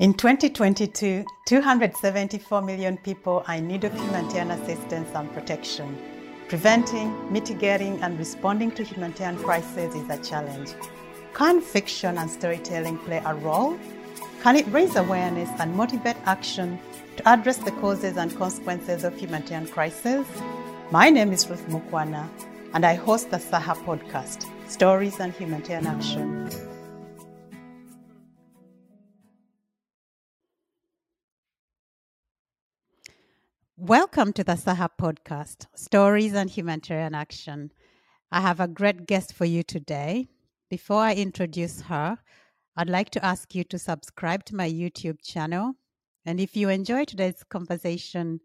In 2022, 274 million people are in need of humanitarian assistance and protection. Preventing, mitigating, and responding to humanitarian crises is a challenge. Can fiction and storytelling play a role? Can it raise awareness and motivate action to address the causes and consequences of humanitarian crises? My name is Ruth Mukwana, and I host the SAHA podcast, Stories and Humanitarian Action. Welcome to the Saha podcast, Stories and Humanitarian Action. I have a great guest for you today. Before I introduce her, I'd like to ask you to subscribe to my YouTube channel. And if you enjoy today's conversation,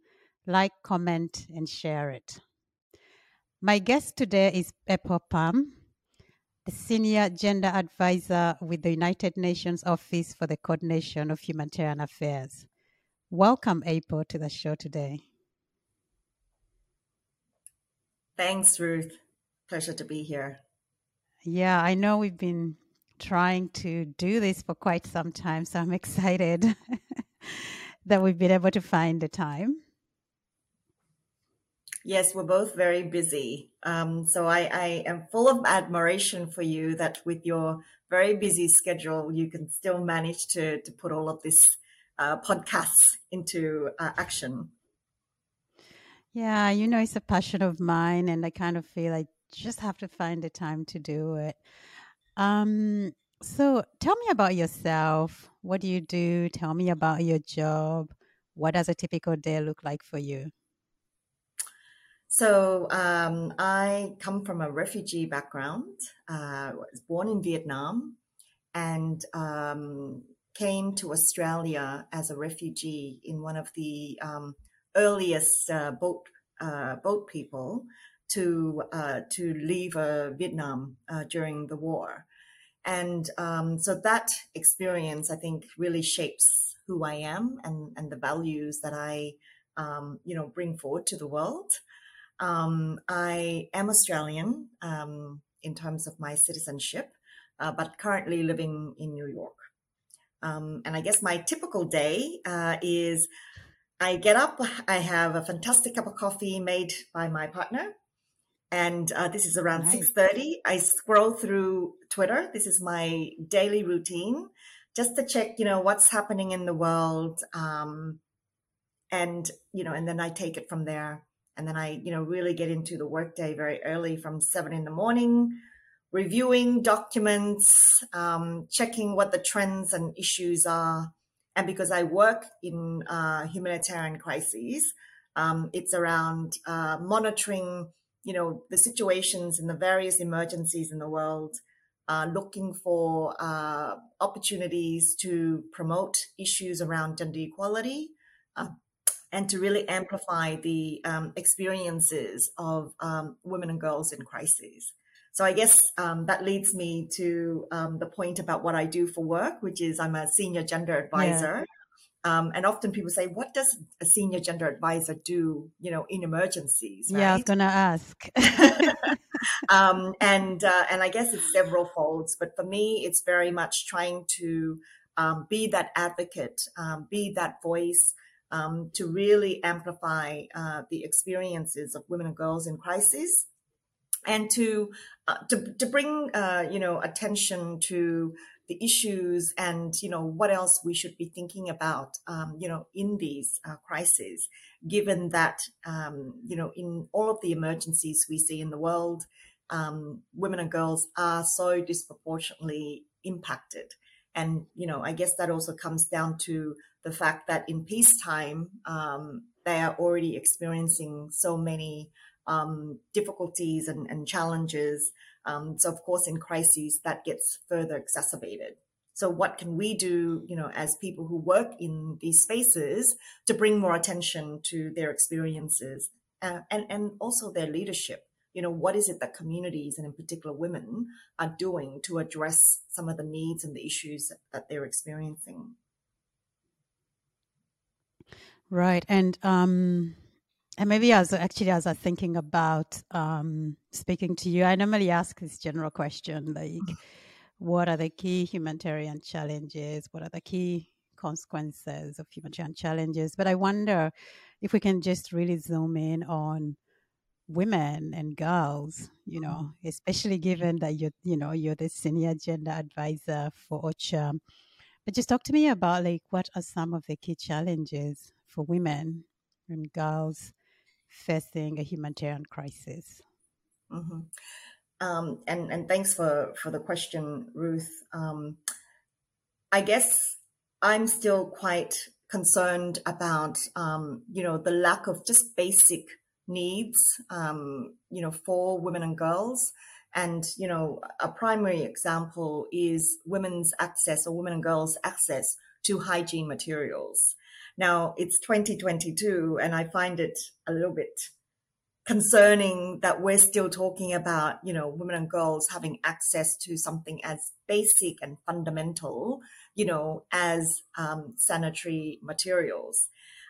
like, comment, and share it. My guest today is April Pham, the Senior Gender Advisor with the United Nations Office for the Coordination of Humanitarian Affairs. Welcome, April, to the show today. Thanks, Ruth. Pleasure to be here. Yeah, I know we've been trying to do this for quite some time, so I'm excited that we've been able to find the time. Yes, we're both very busy. Um, so I, I am full of admiration for you that with your very busy schedule, you can still manage to, to put all of this uh, podcasts into uh, action. Yeah, you know, it's a passion of mine, and I kind of feel I just have to find the time to do it. Um, so tell me about yourself. What do you do? Tell me about your job. What does a typical day look like for you? So um, I come from a refugee background. Uh, was born in Vietnam, and um, came to Australia as a refugee in one of the um, earliest uh, boat uh, boat people to uh, to leave uh, Vietnam uh, during the war, and um, so that experience I think really shapes who I am and and the values that I um, you know bring forward to the world. Um, I am Australian um, in terms of my citizenship, but currently living in New York. Um, and I guess my typical day uh, is I get up, I have a fantastic cup of coffee made by my partner. And uh, this is around nice. 6.30. I scroll through Twitter. This is my daily routine just to check, you know, what's happening in the world. Um, and, you know, and then I take it from there. And then I, you know, really get into the workday very early from seven in the morning reviewing documents, um, checking what the trends and issues are. And because I work in uh, humanitarian crises, um, it's around uh, monitoring, you know, the situations in the various emergencies in the world, uh, looking for uh, opportunities to promote issues around gender equality, uh, and to really amplify the um, experiences of um, women and girls in crises. So I guess um, that leads me to um, the point about what I do for work, which is I'm a senior gender advisor. Yeah. Um, and often people say, "What does a senior gender advisor do?" You know, in emergencies. Right? Yeah, I was going to ask. um, and uh, and I guess it's several folds, but for me, it's very much trying to um, be that advocate, um, be that voice, um, to really amplify uh, the experiences of women and girls in crisis and to uh, to to bring uh, you know attention to the issues and you know what else we should be thinking about um, you know in these uh, crises given that um, you know in all of the emergencies we see in the world um, women and girls are so disproportionately impacted. And you know i guess that also comes down to the fact that in peacetime um, they are already experiencing so many um, difficulties and, and challenges. Um, so, of course, in crises, that gets further exacerbated. So, what can we do, you know, as people who work in these spaces to bring more attention to their experiences uh, and and also their leadership? You know, what is it that communities and in particular women are doing to address some of the needs and the issues that they're experiencing? Right, and um, and maybe as actually as I'm thinking about um, speaking to you, I normally ask this general question like, what are the key humanitarian challenges? What are the key consequences of humanitarian challenges. But I wonder if we can just really zoom in on women and girls, you know, especially given that you're, you know, you're the senior gender advisor for OCHA. But just talk to me about like what are some of the key challenges for women and girls facing a humanitarian crisis? Mm-hmm. Um, and and thanks for for the question, Ruth. Um, I guess I'm still quite concerned about um, you know the lack of just basic needs um, you know for women and girls. And you know a primary example is women's access or women and girls access to hygiene materials. Now it's 2022, and I find it a little bit concerning that we're still talking about, you know, women and girls having access to something as basic and fundamental, you know, as um, sanitary materials.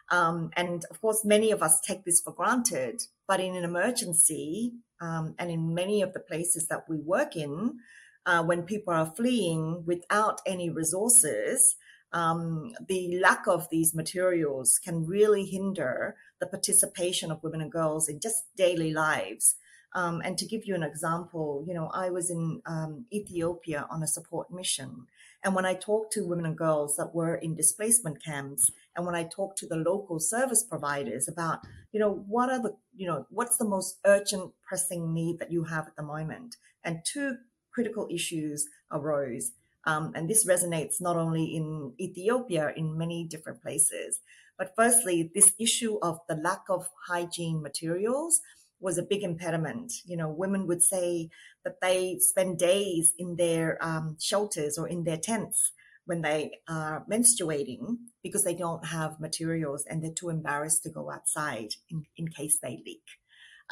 Um, and of course, many of us take this for granted, but in an emergency, um, and in many of the places that we work in, uh, when people are fleeing without any resources, um, the lack of these materials can really hinder the participation of women and girls in just daily lives. Um, and to give you an example, you know, I was in um, Ethiopia on a support mission. And when I talked to women and girls that were in displacement camps, and when I talked to the local service providers about, you know, what are the, you know, what's the most urgent pressing need that you have at the moment? And two critical issues arose. Um, and this resonates not only in Ethiopia, in many different places. But firstly, this issue of the lack of hygiene materials was a big impediment. You know, women would say that they spend days in their um, shelters or in their tents when they are menstruating because they don't have materials and they're too embarrassed to go outside in, in case they leak.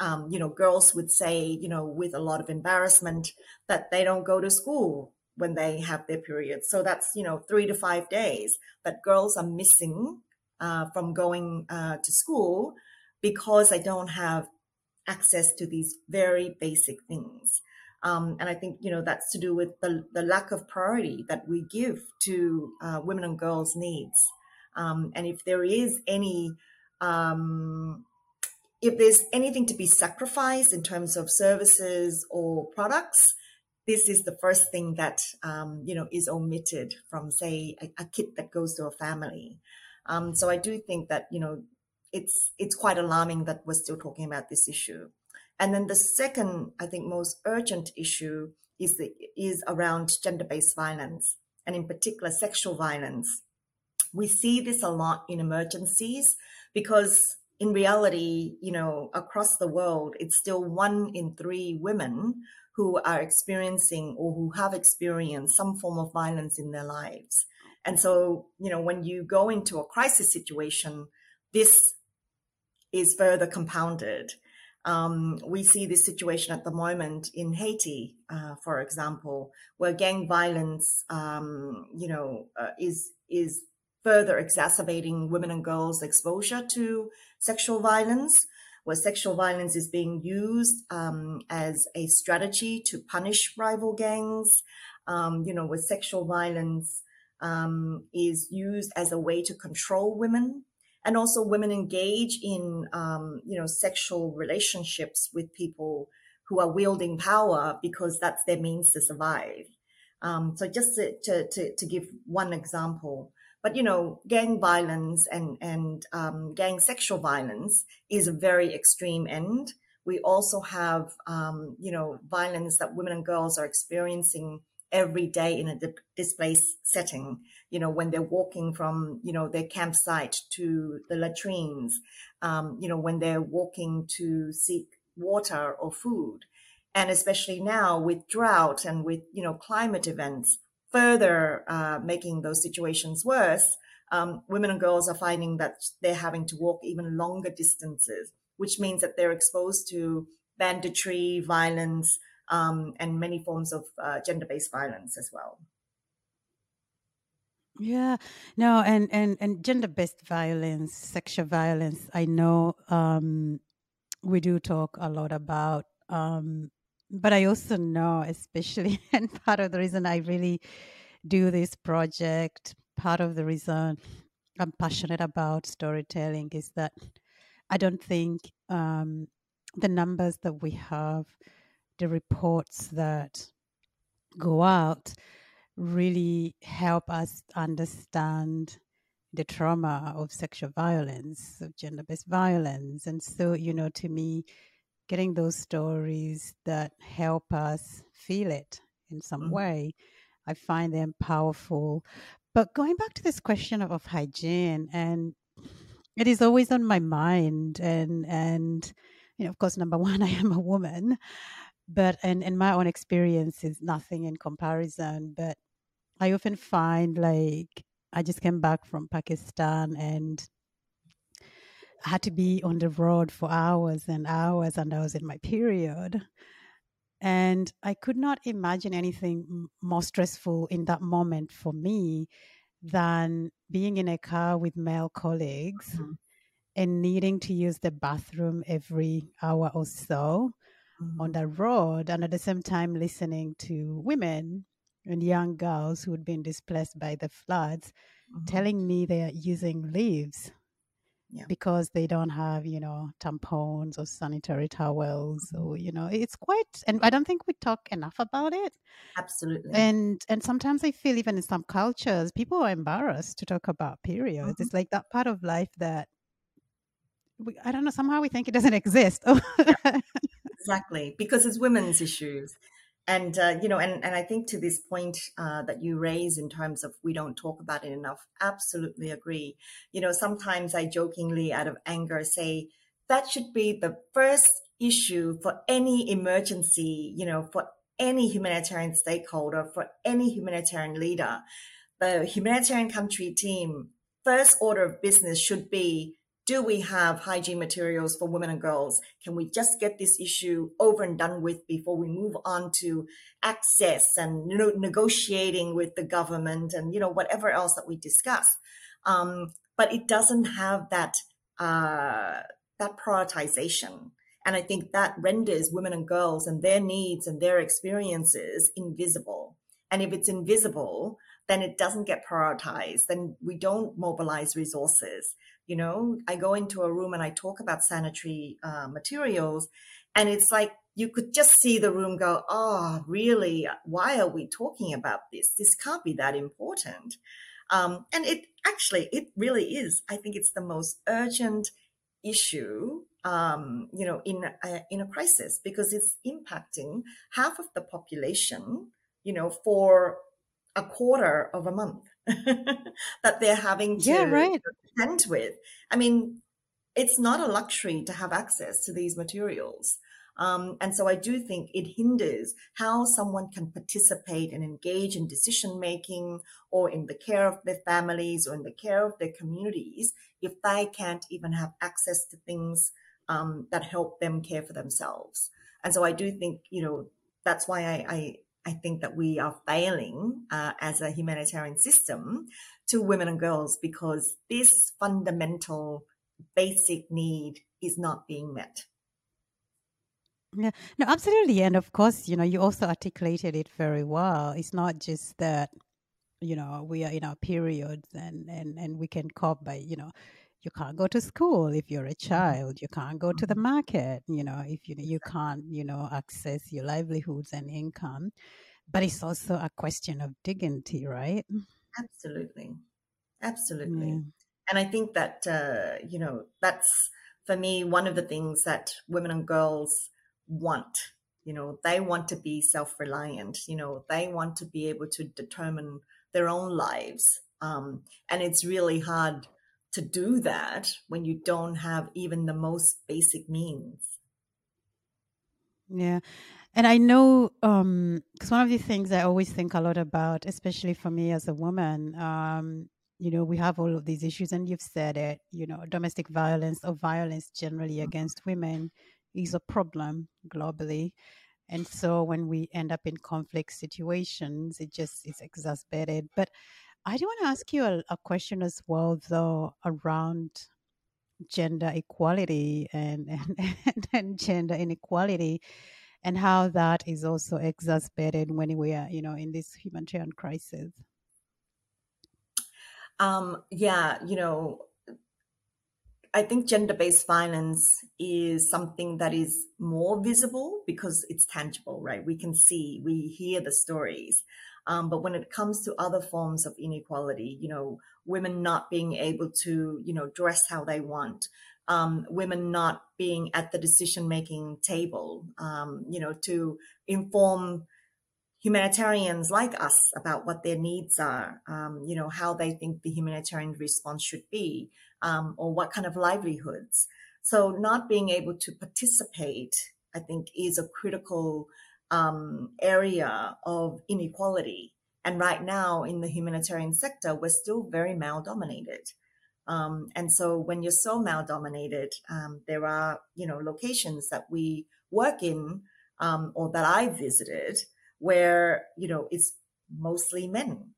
Um, you know, girls would say, you know, with a lot of embarrassment that they don't go to school when they have their period. So that's, you know, three to five days that girls are missing uh, from going uh, to school because they don't have access to these very basic things. Um, and I think, you know, that's to do with the, the lack of priority that we give to uh, women and girls' needs. Um, and if there is any, um, if there's anything to be sacrificed in terms of services or products, this is the first thing that um, you know is omitted from say a, a, kit that goes to a family. Um, so i do think that you know it's it's quite alarming that we're still talking about this issue. And then the second i think most urgent issue is the is around gender-based violence and in particular sexual violence. We see this a lot in emergencies because in reality you know across the world it's still one in three women who are experiencing or who have experienced some form of violence in their lives. And so, you know, when you go into a crisis situation, this is further compounded. Um, we see this situation at the moment in Haiti, uh, for example, where gang violence, um, you know, uh, is is further exacerbating women and girls' exposure to sexual violence where sexual violence is being used um, as a strategy to punish rival gangs, um, you know, where sexual violence um, is used as a way to control women. And also women engage in, um, you know, sexual relationships with people who are wielding power because that's their means to survive. Um, so just to, to, to, to give one example, but you know, gang violence and and um, gang sexual violence is a very extreme end. We also have um, you know violence that women and girls are experiencing every day in a displaced setting. You know, when they're walking from you know their campsite to the latrines. Um, you know, when they're walking to seek water or food, and especially now with drought and with you know climate events further uh, making those situations worse, um, women and girls are finding that they're having to walk even longer distances, which means that they're exposed to banditry, violence, um, and many forms of uh, gender-based violence as well. Yeah, no, and and and gender-based violence, sexual violence. I know um, we do talk a lot about um, but I also know, especially, and part of the reason I really do this project, part of the reason I'm passionate about storytelling is that I don't think um, the numbers that we have, the reports that go out, really help us understand the trauma of sexual violence, of gender based violence. And so, you know, to me, getting those stories that help us feel it in some mm-hmm. way, I find them powerful. But going back to this question of, of hygiene, and it is always on my mind, and and you know, of course, number one, I am a woman, but and and my own experience is nothing in comparison. But I often find like I just came back from Pakistan and had to be on the road for hours and hours, and I was in my period. And I could not imagine anything more stressful in that moment for me than being in a car with male colleagues mm-hmm. and needing to use the bathroom every hour or so mm-hmm. on the road, and at the same time listening to women and young girls who had been displaced by the floods mm-hmm. telling me they are using leaves yeah. because they don't have, you know, tampons or sanitary towels mm-hmm. or, you know, it's quite, and I don't think we talk enough about it. Absolutely. And, and sometimes I feel even in some cultures, people are embarrassed to talk about periods. Mm-hmm. It's like that part of life that we, I don't know, somehow we think it doesn't exist. Exactly. Because it's women's issues and uh, you know and, and i think to this point uh, that you raise in terms of we don't talk about it enough absolutely agree. You know sometimes i jokingly out of anger say that should be the first issue for any emergency you know for any humanitarian stakeholder for any humanitarian leader. The humanitarian country team first order of business should be do we have hygiene materials for women and girls? Can we just get this issue over and done with before we move on to access and you know, negotiating with the government and you know whatever else that we discuss? Um, but it doesn't have that uh, that prioritization, and I think that renders women and girls and their needs and their experiences invisible. And if it's invisible, then it doesn't get prioritized. Then we don't mobilize resources. You know, I go into a room and I talk about sanitary uh, materials, and it's like you could just see the room go, oh, really? Why are we talking about this? This can't be that important. Um, and it actually, it really is. I think it's the most urgent issue, um, you know, in a, in a crisis because it's impacting half of the population, you know, for a quarter of a month that they're having to yeah, right. contend with. I mean, it's not a luxury to have access to these materials. Um, and so I do think it hinders how someone can participate and engage in decision making or in the care of their families or in the care of their communities if they can't even have access to things um, that help them care for themselves. And so I do think, you know, that's why I, I, I think that we are failing uh, as a humanitarian system to women and girls because this fundamental basic need is not being met. Yeah, no, absolutely. And of course, you know, you also articulated it very well. It's not just that, you know, we are in our periods and, and, and we can cope by, you know, you can't go to school if you're a mm-hmm. child you can't go to the mm-hmm. market you know if you you can't you know access your livelihoods and income but it's also a question of dignity right absolutely absolutely yeah. and i think that uh, you know that's for me one of the things that women and girls want you know they want to be self-reliant you know they want to be able to determine their own lives um, and it's really hard to do that when you don't have even the most basic means. Yeah. And I know, because um, one of the things I always think a lot about, especially for me as a woman, um, you know, we have all of these issues, and you've said it, you know, domestic violence or violence generally mm-hmm. against women is a problem globally. And so when we end up in conflict situations, it just is exacerbated. But I do want to ask you a, a question as well, though, around gender equality and, and, and gender inequality and how that is also exacerbated when we are, you know, in this humanitarian crisis. Um, yeah, you know, I think gender based violence is something that is more visible because it's tangible, right? We can see, we hear the stories. Um, but when it comes to other forms of inequality, you know, women not being able to, you know, dress how they want, um, women not being at the decision making table, um, you know, to inform humanitarians like us about what their needs are, um, you know, how they think the humanitarian response should be, um, or what kind of livelihoods. So, not being able to participate, I think, is a critical um, area of inequality. And right now, in the humanitarian sector, we're still very male dominated. Um, and so, when you're so male dominated, um, there are, you know, locations that we work in um, or that I visited where, you know, it's mostly men.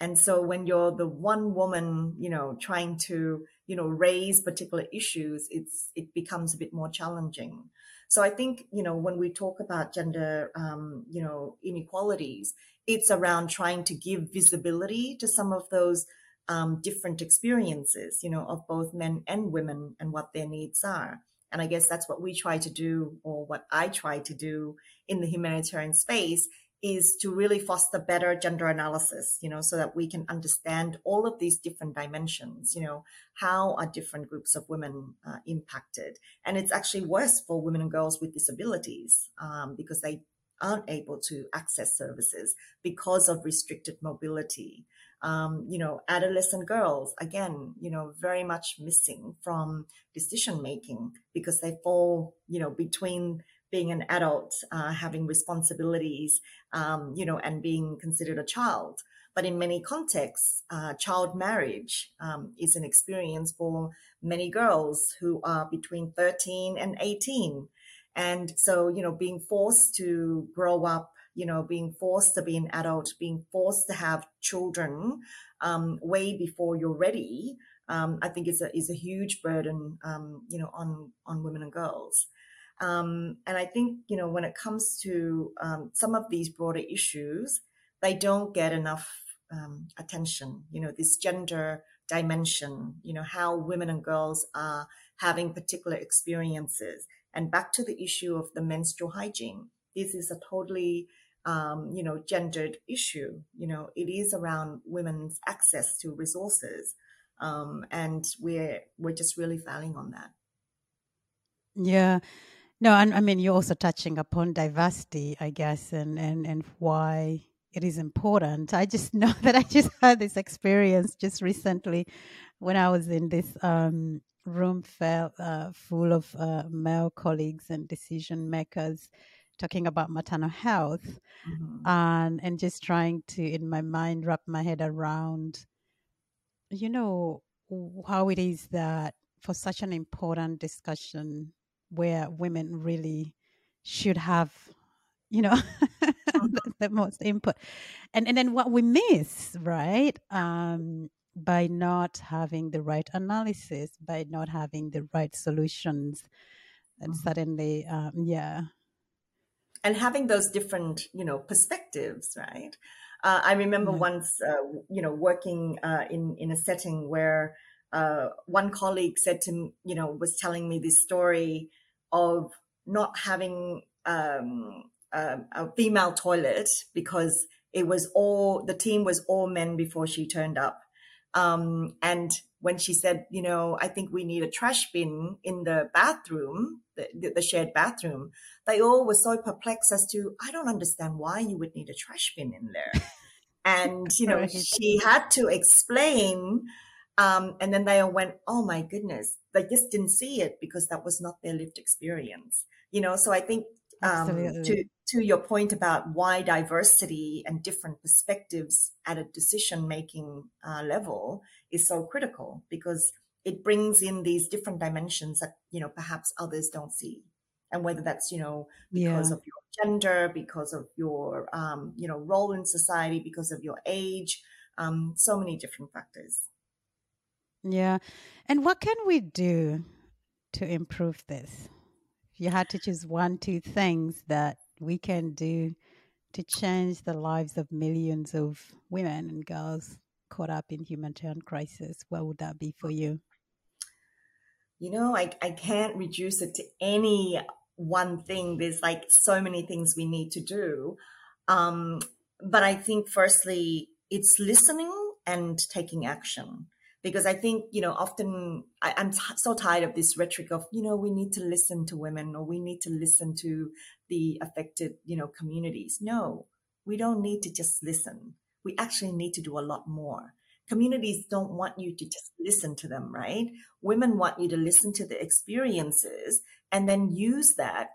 And so when you're the one woman, you know, trying to, you know, raise particular issues, it's, it becomes a bit more challenging. So I think, you know, when we talk about gender, um, you know, inequalities, it's around trying to give visibility to some of those um, different experiences, you know, of both men and women and what their needs are. And I guess that's what we try to do, or what I try to do in the humanitarian space is to really foster better gender analysis, you know, so that we can understand all of these different dimensions, you know, how are different groups of women uh, impacted? And it's actually worse for women and girls with disabilities um, because they aren't able to access services because of restricted mobility. Um, you know, adolescent girls, again, you know, very much missing from decision making because they fall, you know, between being an adult, uh, having responsibilities, um, you know, and being considered a child. But in many contexts, uh, child marriage um, is an experience for many girls who are between 13 and 18. And so, you know, being forced to grow up, you know, being forced to be an adult, being forced to have children um, way before you're ready, um, I think is a is a huge burden, um, you know, on on women and girls. Um, and I think, you know, when it comes to um, some of these broader issues, they don't get enough um, attention. You know, this gender dimension, you know, how women and girls are having particular experiences. And back to the issue of the menstrual hygiene. This is a totally, um, you know, gendered issue. You know, it is around women's access to resources. Um, and we're, we're just really failing on that. Yeah. No, and I mean, you're also touching upon diversity, I guess, and, and, and why it is important. I just know that I just had this experience just recently when I was in this um, room fell, uh, full of uh, male colleagues and decision makers talking about maternal health mm-hmm. and and just trying to in my mind wrap my head around you know how it is that for such an important discussion where women really should have you know the, the, most input and and then what we miss right um by not having the right analysis by not having the right solutions and mm-hmm. suddenly um yeah and having those different you know perspectives right uh, i remember mm-hmm. once uh, you know working uh, in in a setting where uh, one colleague said to you know was telling me this story of not having um, a, a female toilet because it was all the team was all men before she turned up. Um, and when she said, you know, I think we need a trash bin in the bathroom, the, the, shared bathroom, they all were so perplexed as to, I don't understand why you would need a trash bin in there. and, you know, she had to explain um, and then they all went, oh my goodness, they just didn't see it because that was not their lived experience. You know, so I think um, to to your point about why diversity and different perspectives at a decision making uh, level is so critical because it brings in these different dimensions that you know perhaps others don't see and whether that's you know because yeah. of your gender because of your um, you know role in society because of your age um, so many different factors yeah. And what can we do to improve this? If you had to choose one, two things that we can do to change the lives of millions of women and girls caught up in humanitarian crisis, what would that be for you? You know, I, I can't reduce it to any one thing. There's like so many things we need to do. Um, but I think, firstly, it's listening and taking action because I think, you know, often I, am t- so tired of this rhetoric of, you know, we need to listen to women or we need to listen to the affected, you know, communities. No, we don't need to just listen. We actually need to do a lot more. Communities don't want you to just listen to them, right? Women want you to listen to the experiences and then use that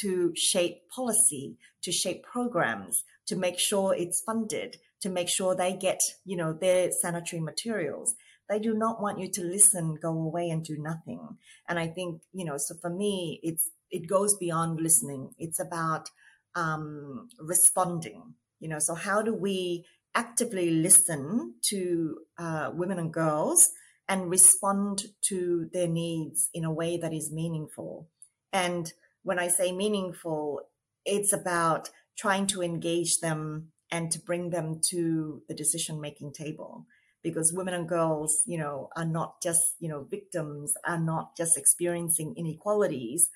to shape policy, to shape programs, to make sure it's funded, to make sure they get, you know, their sanitary materials. They do not want you to listen, go away and do nothing. And I think, you know, so for me, it's, it goes beyond listening. It's about um, responding, you know, so how do we actively listen to uh, women and girls and respond to their needs in a way that is meaningful? And when I say meaningful, it's about trying to engage them and to bring them to the decision making table because women and girls, you know, are not just, you know, victims, are not just experiencing inequalities,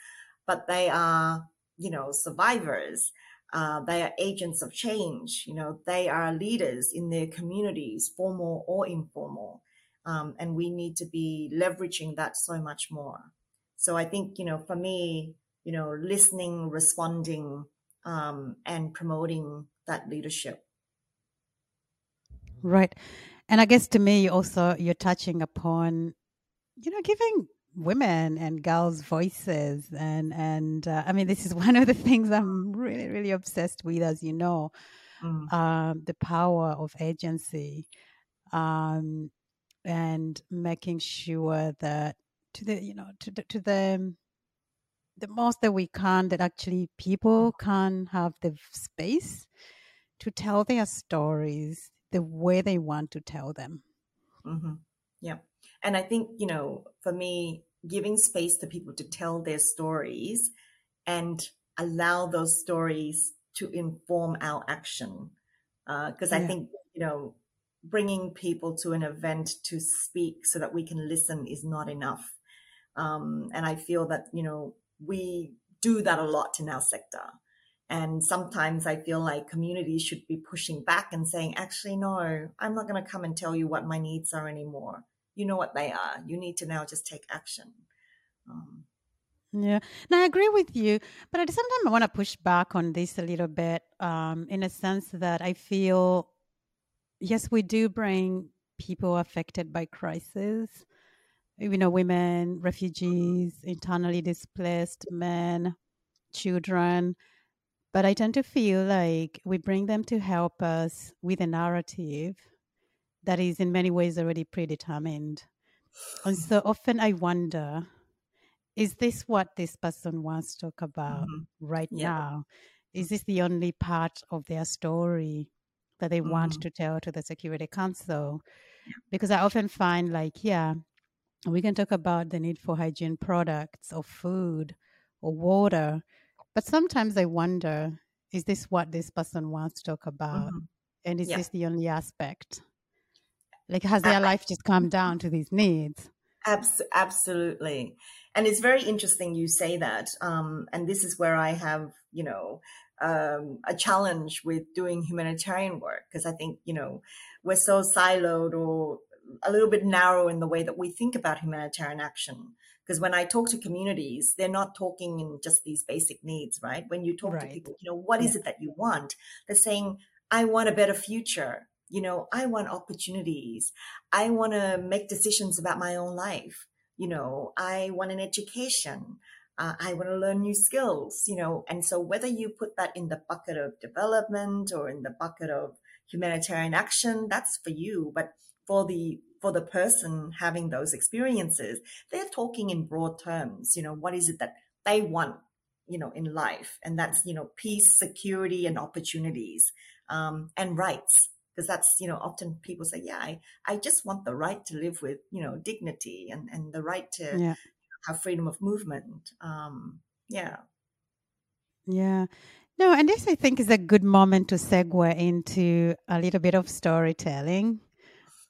but they are, you know, survivors. Uh, they are agents of change. You know, they are leaders in their communities, formal or informal. Um, and we need to be leveraging that so much more. So I think, you know, for me, you know, listening, responding, um, and promoting that leadership. Right. And I guess to me also you're touching upon, you know, giving women and girls voices and and uh, I mean this is one of the things I'm really really obsessed with as you know mm. um, the power of agency um, and making sure that to the you know to the, to the the most that we can that actually people can have the space to tell their stories the way they want to tell them. Mm-hmm. Yeah. And I think, you know, for me, giving space to people to tell their stories and allow those stories to inform our action. Because uh, I think, you know, bringing people to an event to speak so that we can listen is not enough. Um, and I feel that, you know, we do that a lot in our sector. And sometimes I feel like communities should be pushing back and saying, actually, no, I'm not going to come and tell you what my needs are anymore. You know what they are. You need to now just take action. Um, yeah, no, I agree with you. But at the same time, I want to push back on this a little bit um, in a sense that I feel, yes, we do bring people affected by crisis, you know, women, refugees, internally displaced men, children but I tend to feel like we bring them to help us with a narrative that is in many ways already predetermined. And so often I wonder is this what this person wants to talk about mm-hmm. right yeah. now? Is this the only part of their story that they mm-hmm. want to tell to the Security Council? Because I often find, like, yeah, we can talk about the need for hygiene products or food or water, but sometimes I wonder is this what this person wants to talk about? Mm-hmm. And is yeah. this the only aspect? Like, has their life just come down to these needs? Abs- absolutely. And it's very interesting you say that. Um, and this is where I have, you know, um, a challenge with doing humanitarian work because I think, you know, we're so siloed or a little bit narrow in the way that we think about humanitarian action. Because when I talk to communities, they're not talking in just these basic needs, right? When you talk right. to people, you know, what is yeah. it that you want? They're saying, I want a better future. You know, I want opportunities. I want to make decisions about my own life. You know, I want an education. Uh, I want to learn new skills, you know. And so whether you put that in the bucket of development or in the bucket of humanitarian action, that's for you. But for the for the person having those experiences, they're talking in broad terms. You know, what is it that they want, you know, in life? And that's, you know, peace, security, and opportunities, um, and rights. Because that's, you know, often people say, yeah, I, I just want the right to live with, you know, dignity and, and the right to yeah. have freedom of movement. Um, yeah. Yeah. No, and this I think is a good moment to segue into a little bit of storytelling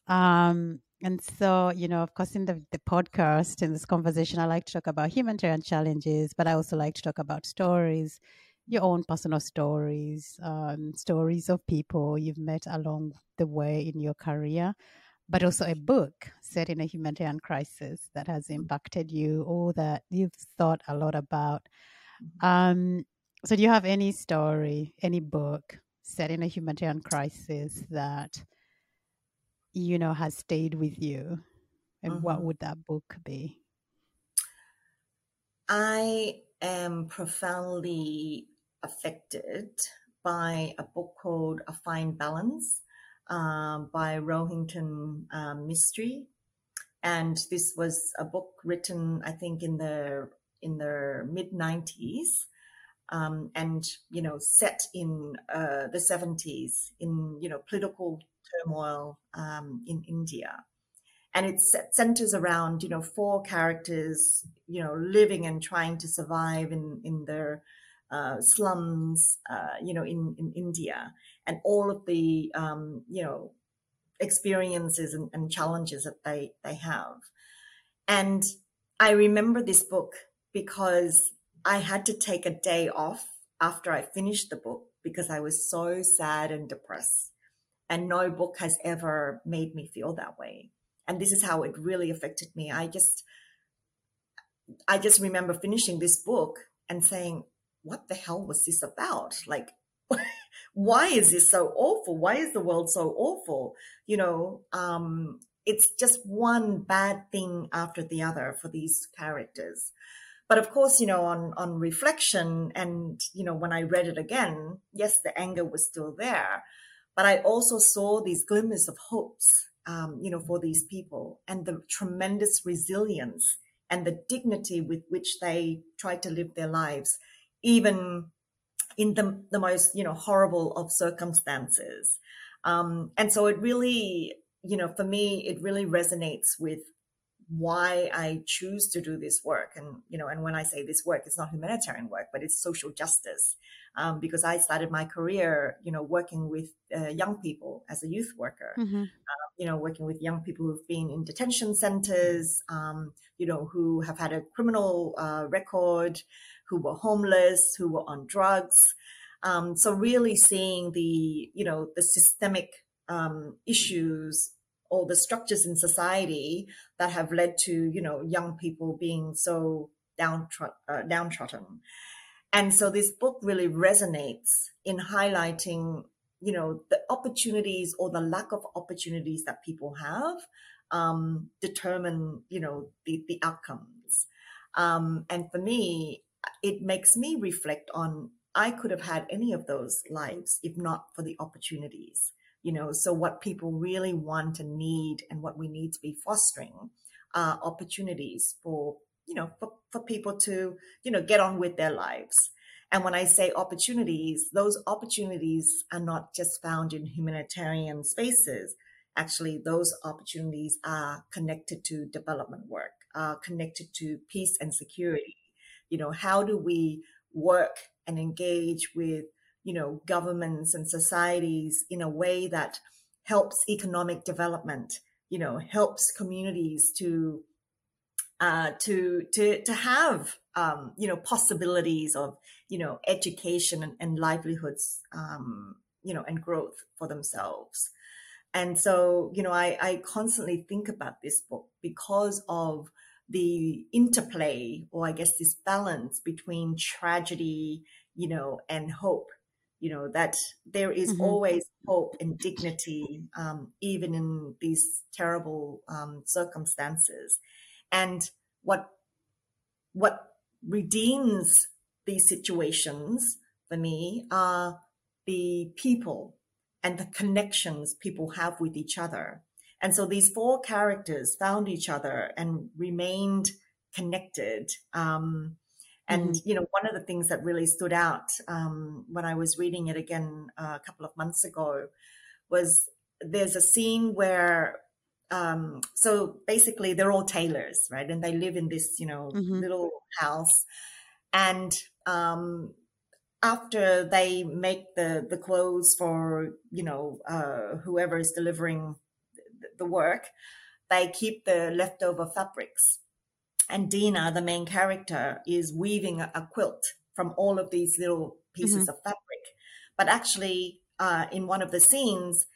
Um, and so, you know, of course, in the, the podcast, in this conversation, I like to talk about humanitarian challenges, but I also like to talk about stories, your own personal stories, um, stories of people you've met along the way in your career, but also a book set in a humanitarian crisis that has impacted you or that you've thought a lot about. Mm-hmm. Um, so, do you have any story, any book set in a humanitarian crisis that you know has stayed with you and mm-hmm. what would that book be i am profoundly affected by a book called a fine balance um, by rohinton um, mistry and this was a book written i think in the in the mid 90s um, and you know set in uh, the 70s in you know political turmoil um, in India. And it centers around, you know, four characters, you know, living and trying to survive in, in their uh, slums, uh, you know, in, in India, and all of the, um, you know, experiences and, and challenges that they, they have. And I remember this book because I had to take a day off after I finished the book because I was so sad and depressed and no book has ever made me feel that way. And this is how it really affected me. I just i just remember finishing this book and saying what the hell was this about? Like why is this so awful? Why is the world so awful? You know um it's just one bad thing after the other for these characters. But of course you know on on reflection and you know when i read it again yes the anger was still there but I also saw these glimmers of hopes, um, you know, for these people and the tremendous resilience and the dignity with which they tried to live their lives, even in the, the most, you know, horrible of circumstances. Um, and so it really, you know, for me, it really resonates with why I choose to do this work. And, you know, and when I say this work, it's not humanitarian work, but it's social justice. Um, because I started my career, you know, working with uh, young people as a youth worker, mm-hmm. uh, you know, working with young people who've been in detention centers, um, you know, who have had a criminal uh, record, who were homeless, who were on drugs. Um, so really seeing the, you know, the systemic um, issues all the structures in society that have led to you know young people being so downtro- uh, downtrodden. And so this book really resonates in highlighting you know the opportunities or the lack of opportunities that people have um, determine you know the, the outcomes. Um, and for me it makes me reflect on i could have had any of those lives if not for the opportunities you know so what people really want and need and what we need to be fostering are opportunities for you know for, for people to you know get on with their lives. And when i say opportunities those opportunities are not just found in humanitarian spaces. Actually those opportunities are connected to development work are connected to peace and security. You know how do we work and engage with you know, governments and societies in a way that helps economic development, you know, helps communities to uh, to to to have um, you know possibilities of you know education and, and livelihoods um, you know and growth for themselves. And so you know I, I constantly think about this book because of the interplay or I guess this balance between tragedy you know and hope you know that there is mm-hmm. always hope and dignity um, even in these terrible um, circumstances and what what redeems these situations for me are the people and the connections people have with each other and so these four characters found each other and remained connected um, and mm-hmm. you know, one of the things that really stood out um, when I was reading it again uh, a couple of months ago was there's a scene where um, so basically they're all tailors, right? And they live in this you know mm-hmm. little house, and um, after they make the the clothes for you know uh, whoever is delivering the work, they keep the leftover fabrics. And Dina, the main character, is weaving a, quilt from all of these little pieces mm-hmm. of fabric. But actually, uh, in one of the scenes,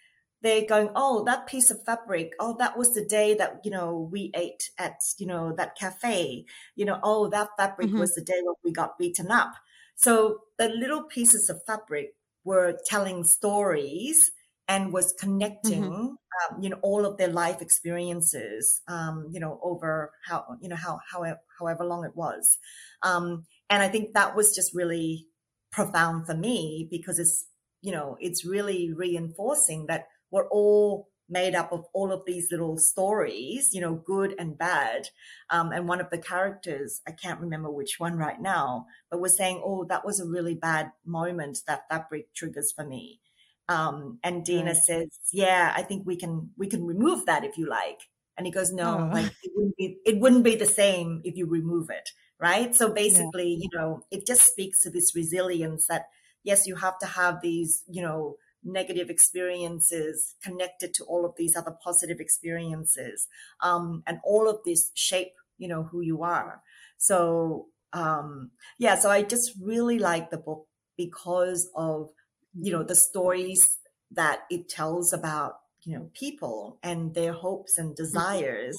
they're going, oh, that piece of fabric, oh, that was the day that, you know, we ate at, you know, that cafe, you know, oh, that fabric mm-hmm. was the day when we got beaten up. So the little pieces of fabric were telling stories and was connecting, mm-hmm. um, you know, all of their life experiences, um, you know, over how, you know, how, however, however long it was. Um, and I think that was just really profound for me because it's, you know, it's really reinforcing that we're all made up of all of these little stories, you know, good and bad. Um, and one of the characters, I can't remember which one right now, but was saying, "Oh, that was a really bad moment that fabric triggers for me." Um, and Dina says, "Yeah, I think we can we can remove that if you like." And he goes, "No, oh. like it wouldn't be it wouldn't be the same if you remove it, right?" So basically, yeah. you know, it just speaks to this resilience that yes, you have to have these, you know negative experiences connected to all of these other positive experiences um, and all of this shape you know who you are so um, yeah so i just really like the book because of you know the stories that it tells about you know people and their hopes and mm-hmm. desires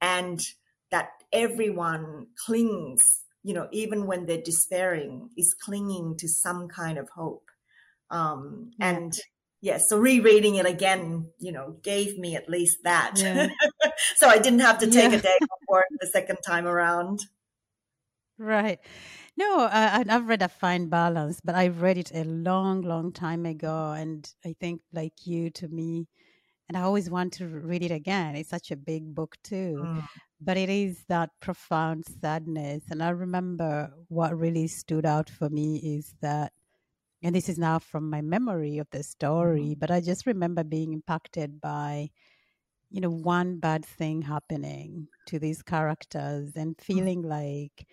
and that everyone clings you know even when they're despairing is clinging to some kind of hope um, and yeah, so rereading it again, you know, gave me at least that. Yeah. so I didn't have to take yeah. a day off work the second time around. Right. No, I, I've read A Fine Balance, but I've read it a long, long time ago. And I think, like you, to me, and I always want to read it again. It's such a big book, too. Mm. But it is that profound sadness. And I remember what really stood out for me is that and this is now from my memory of the story, mm-hmm. but I just remember being impacted by, you know, one bad thing happening to these characters and mm. feeling like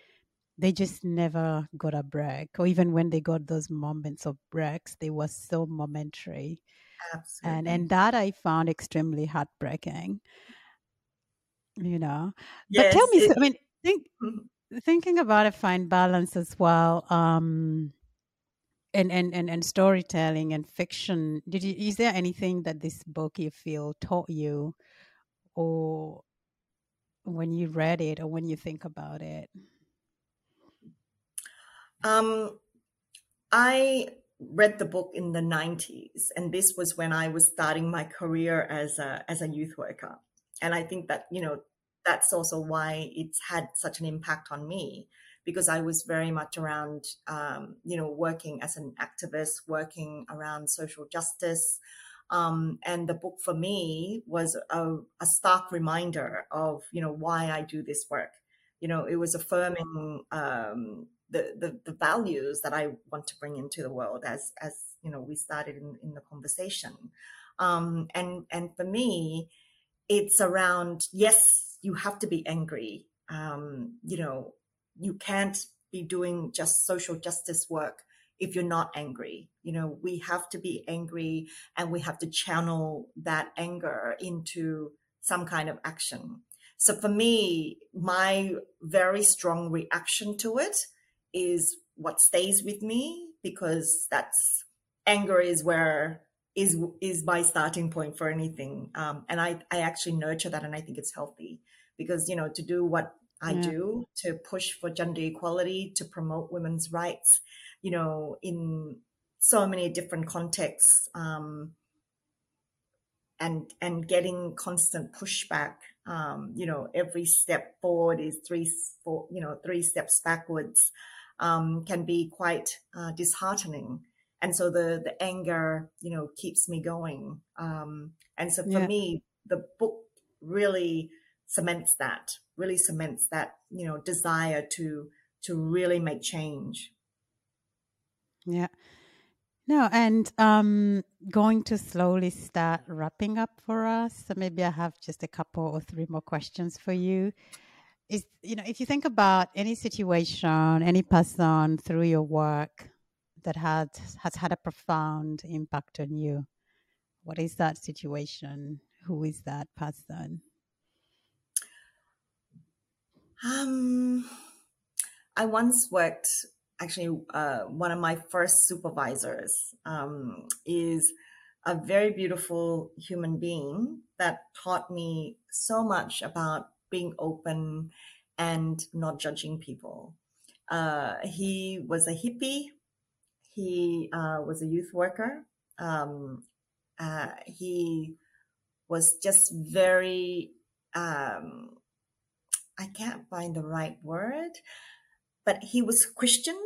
they just never got a break. Or even when they got those moments of breaks, they were so momentary. Absolutely. And and that I found extremely heartbreaking. You know. Yes, but tell me, it, I mean, think, mm-hmm. thinking about a fine balance as well. Um, and, and, and, and storytelling and fiction did you is there anything that this book you feel taught you or when you read it or when you think about it um i read the book in the 90s and this was when i was starting my career as a as a youth worker and i think that you know that's also why it's had such an impact on me because I was very much around, um, you know, working as an activist, working around social justice. Um, and the book for me was a, a, stark reminder of, you know, why I do this work. You know, it was affirming um, the, the, the values that I want to bring into the world as as you know we started in, in the conversation. Um, and and for me, it's around yes, you have to be angry. Um, you know, you can't be doing just social justice work if you're not angry. You know, we have to be angry and we have to channel that anger into some kind of action. So for me, my very strong reaction to it is what stays with me because that's anger is where is is my starting point for anything. Um, and I I actually nurture that and I think it's healthy because you know to do what I yeah. do to push for gender equality, to promote women's rights, you know, in so many different contexts, um, and and getting constant pushback. Um, you know, every step forward is three, four, you know, three steps backwards. Um, can be quite uh, disheartening, and so the the anger, you know, keeps me going. Um, and so for yeah. me, the book really cements that really cements that you know desire to to really make change yeah no and um going to slowly start wrapping up for us so maybe i have just a couple or three more questions for you is you know if you think about any situation any person through your work that had has had a profound impact on you what is that situation Who is that person? Um, I once worked, actually, uh, one of my first supervisors um, is a very beautiful human being that taught me so much about being open and not judging people. Uh, he was a hippie. He uh, was a youth worker. Um, uh, he was just very, um, I can't find the right word, but he was Christian.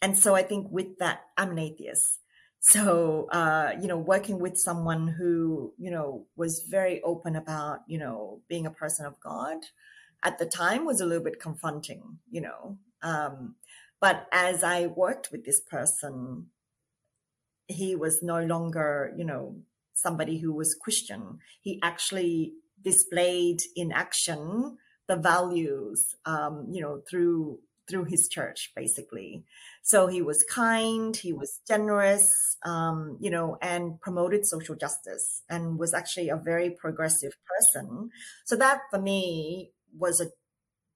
And so I think with that, I'm an atheist. So, uh, you know, working with someone who, you know, was very open about, you know, being a person of God at the time was a little bit confronting, you know. Um, but as I worked with this person, he was no longer, you know, somebody who was Christian. He actually displayed in action the values, um, you know, through through his church, basically. So he was kind, he was generous, um, you know, and promoted social justice, and was actually a very progressive person. So that for me was a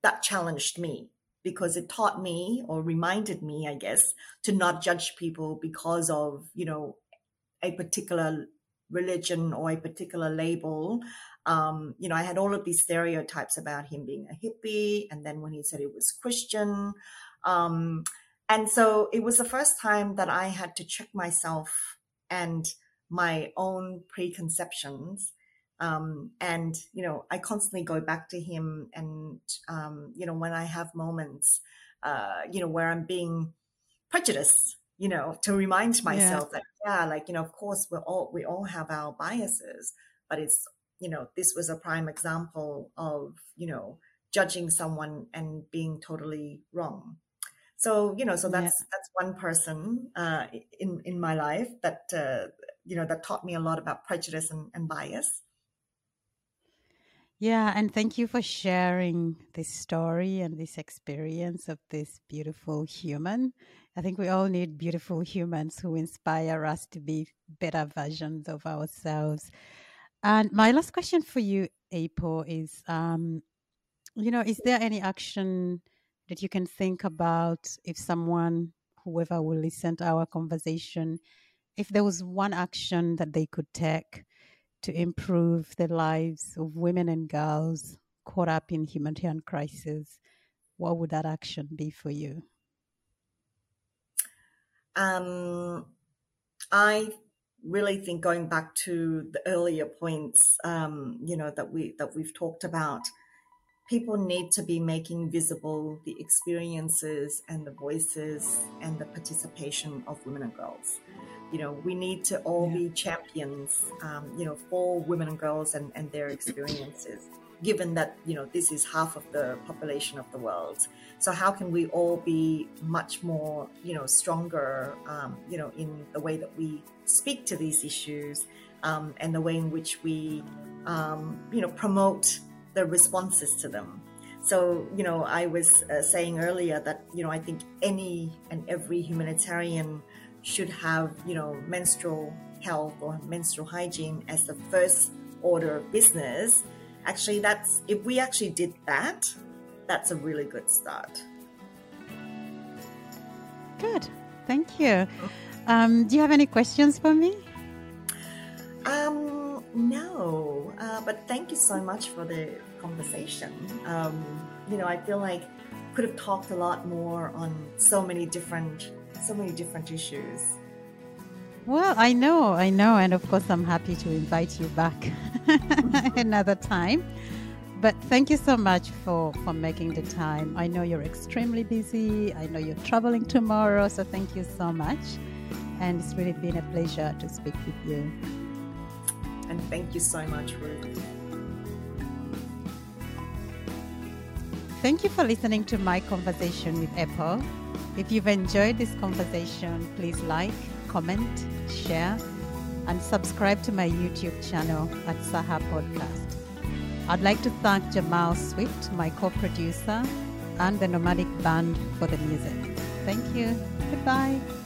that challenged me because it taught me or reminded me, I guess, to not judge people because of, you know, a particular religion or a particular label. Um, you know, I had all of these stereotypes about him being a hippie. And then when he said he was Christian, um, and so it was the first time that I had to check myself and my own preconceptions um, and, you know, I constantly go back to him. And, um, you know, when I have moments, uh, you know, where I'm being prejudiced, you know, to remind myself yeah. that, yeah, like, you know, of course, we all, we all have our biases, but it's, you know, this was a prime example of, you know, judging someone and being totally wrong. So, you know, so that's, yeah. that's one person, uh, in, in my life that, uh, you know, that taught me a lot about prejudice and, and bias. Yeah, and thank you for sharing this story and this experience of this beautiful human. I think we all need beautiful humans who inspire us to be better versions of ourselves. And my last question for you, April, is um, you know, is there any action that you can think about if someone, whoever will listen to our conversation, if there was one action that they could take to improve the lives of women and girls caught up in humanitarian crisis, what would that action be for you? Um, I really think going back to the earlier points, um, you know, that we that we've talked about, people need to be making visible the experiences and the voices and the participation of women and girls you know, we need to all yeah. be champions, um, you know, for women and girls and, and their experiences, given that, you know, this is half of the population of the world. So how can we all be much more, you know, stronger, um, you know, in the way that we speak to these issues um, and the way in which we, um, you know, promote the responses to them. So, you know, I was uh, saying earlier that, you know, I think any and every humanitarian should have, you know, menstrual health or menstrual hygiene as the first order of business. Actually, that's if we actually did that, that's a really good start. Good. Thank you. Um, do you have any questions for me? Um, no, uh, but thank you so much for the conversation. Um, you know, I feel like could have talked a lot more on so many different so many different issues. Well, I know, I know, and of course, I'm happy to invite you back another time. But thank you so much for, for making the time. I know you're extremely busy. I know you're traveling tomorrow, so thank you so much. And it's really been a pleasure to speak with you. And thank you so much, Ruth. Thank you for listening to my conversation with April. If you've enjoyed this conversation, please like, comment, share, and subscribe to my YouTube channel at Saha Podcast. I'd like to thank Jamal Swift, my co producer, and the Nomadic Band for the music. Thank you. Goodbye.